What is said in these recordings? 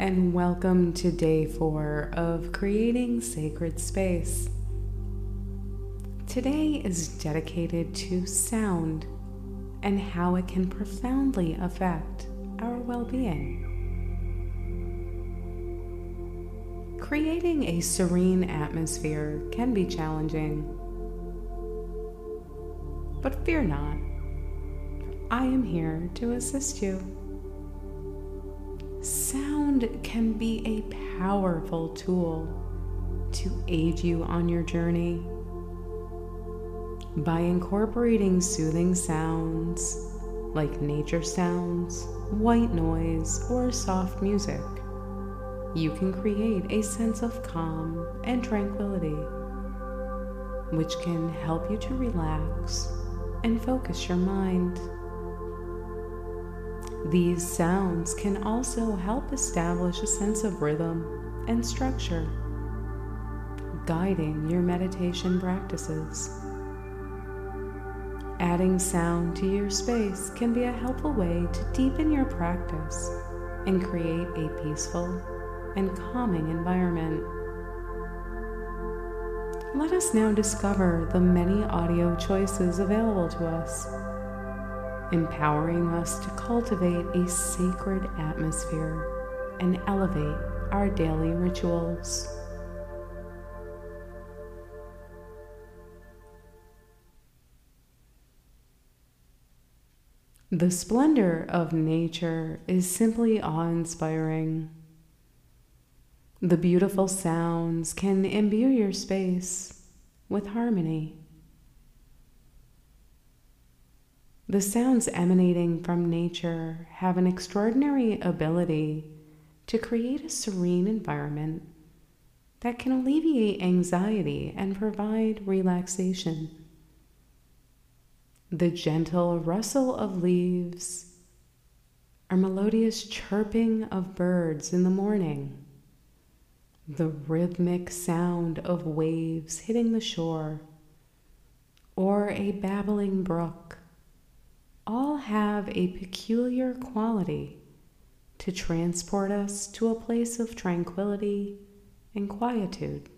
And welcome to day four of creating sacred space. Today is dedicated to sound and how it can profoundly affect our well being. Creating a serene atmosphere can be challenging. But fear not, I am here to assist you. Sound can be a powerful tool to aid you on your journey. By incorporating soothing sounds like nature sounds, white noise, or soft music, you can create a sense of calm and tranquility, which can help you to relax and focus your mind. These sounds can also help establish a sense of rhythm and structure, guiding your meditation practices. Adding sound to your space can be a helpful way to deepen your practice and create a peaceful and calming environment. Let us now discover the many audio choices available to us empowering us to cultivate a sacred atmosphere and elevate our daily rituals. The splendor of nature is simply awe inspiring. The beautiful sounds can imbue your space with harmony. The sounds emanating from nature have an extraordinary ability to create a serene environment that can alleviate anxiety and provide relaxation. The gentle rustle of leaves, or melodious chirping of birds in the morning, the rhythmic sound of waves hitting the shore, or a babbling brook all have a peculiar quality to transport us to a place of tranquility and quietude.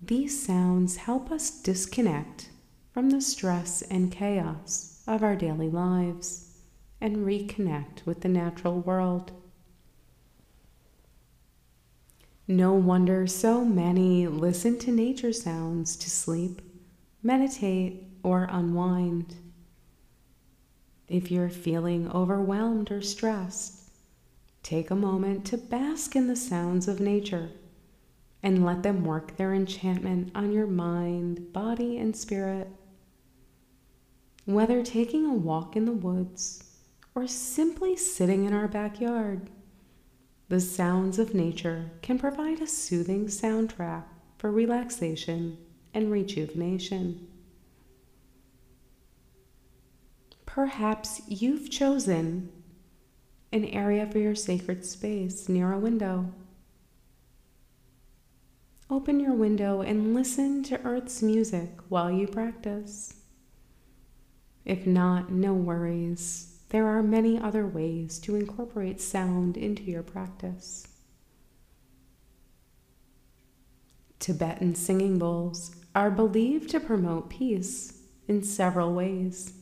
These sounds help us disconnect from the stress and chaos of our daily lives and reconnect with the natural world. No wonder so many listen to nature sounds to sleep, meditate, or unwind. If you're feeling overwhelmed or stressed, take a moment to bask in the sounds of nature and let them work their enchantment on your mind, body, and spirit. Whether taking a walk in the woods or simply sitting in our backyard, the sounds of nature can provide a soothing soundtrack for relaxation and rejuvenation. Perhaps you've chosen an area for your sacred space near a window. Open your window and listen to Earth's music while you practice. If not, no worries. There are many other ways to incorporate sound into your practice. Tibetan singing bowls are believed to promote peace in several ways.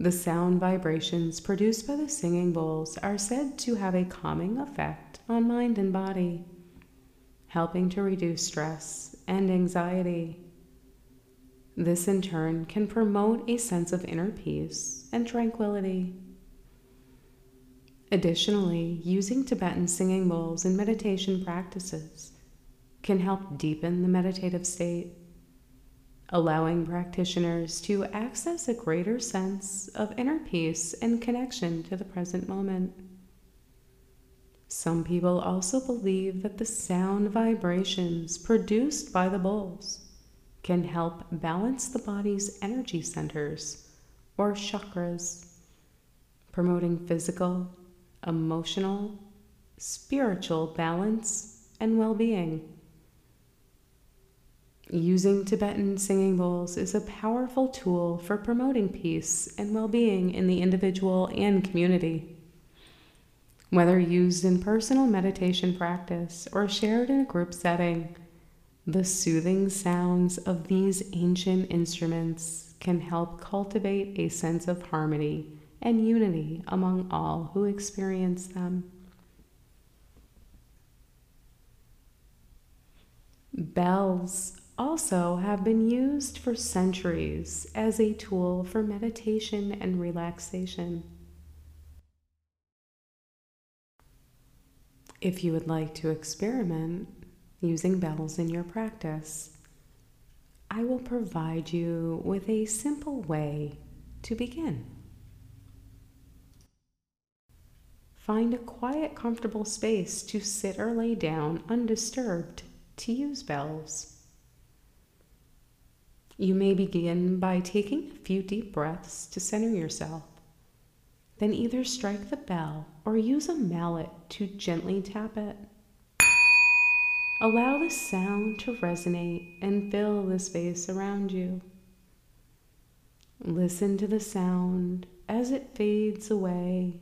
The sound vibrations produced by the singing bowls are said to have a calming effect on mind and body, helping to reduce stress and anxiety. This in turn can promote a sense of inner peace and tranquility. Additionally, using Tibetan singing bowls in meditation practices can help deepen the meditative state allowing practitioners to access a greater sense of inner peace and connection to the present moment. Some people also believe that the sound vibrations produced by the bowls can help balance the body's energy centers or chakras, promoting physical, emotional, spiritual balance and well being. Using Tibetan singing bowls is a powerful tool for promoting peace and well being in the individual and community. Whether used in personal meditation practice or shared in a group setting, the soothing sounds of these ancient instruments can help cultivate a sense of harmony and unity among all who experience them. Bells also have been used for centuries as a tool for meditation and relaxation. If you would like to experiment using bells in your practice, I will provide you with a simple way to begin. Find a quiet, comfortable space to sit or lay down undisturbed to use bells. You may begin by taking a few deep breaths to center yourself. Then either strike the bell or use a mallet to gently tap it. Allow the sound to resonate and fill the space around you. Listen to the sound as it fades away,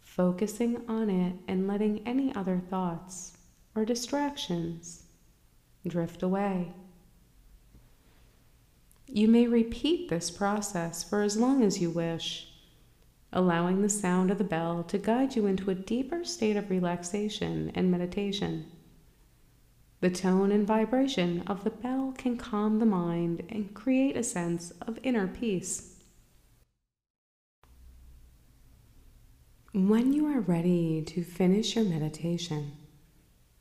focusing on it and letting any other thoughts or distractions drift away. You may repeat this process for as long as you wish, allowing the sound of the bell to guide you into a deeper state of relaxation and meditation. The tone and vibration of the bell can calm the mind and create a sense of inner peace. When you are ready to finish your meditation,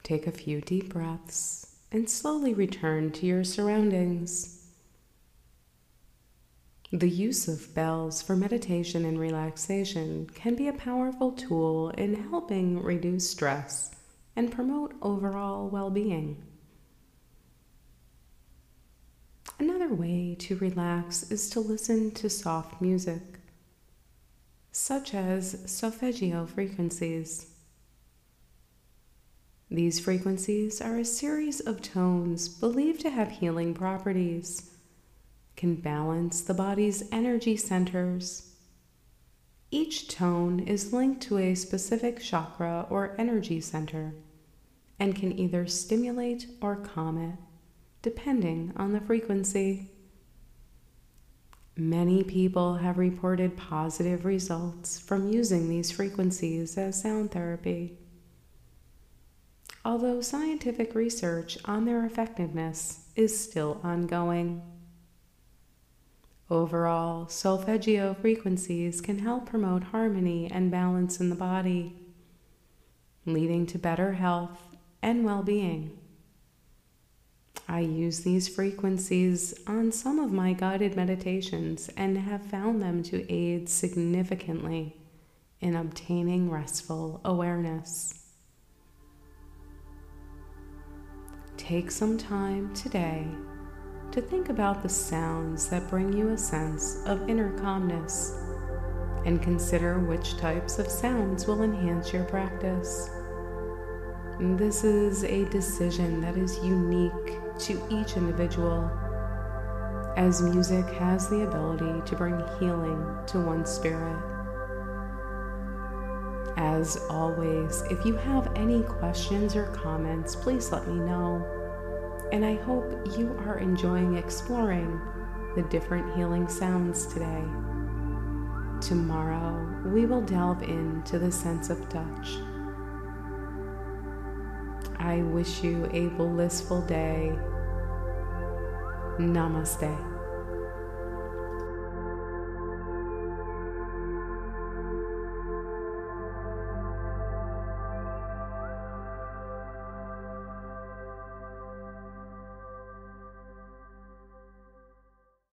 take a few deep breaths and slowly return to your surroundings. The use of bells for meditation and relaxation can be a powerful tool in helping reduce stress and promote overall well being. Another way to relax is to listen to soft music, such as solfeggio frequencies. These frequencies are a series of tones believed to have healing properties, can balance the body's energy centers each tone is linked to a specific chakra or energy center and can either stimulate or calm it, depending on the frequency. Many people have reported positive results from using these frequencies as sound therapy. Although scientific research on their effectiveness is still ongoing. Overall, solfeggio frequencies can help promote harmony and balance in the body, leading to better health and well being. I use these frequencies on some of my guided meditations and have found them to aid significantly in obtaining restful awareness. Take some time today to think about the sounds that bring you a sense of inner calmness and consider which types of sounds will enhance your practice. This is a decision that is unique to each individual, as music has the ability to bring healing to one's spirit. As always, if you have any questions or comments, please let me know and I hope you are enjoying exploring the different healing sounds today. Tomorrow, we will delve into the sense of touch. I wish you a blissful day. Namaste.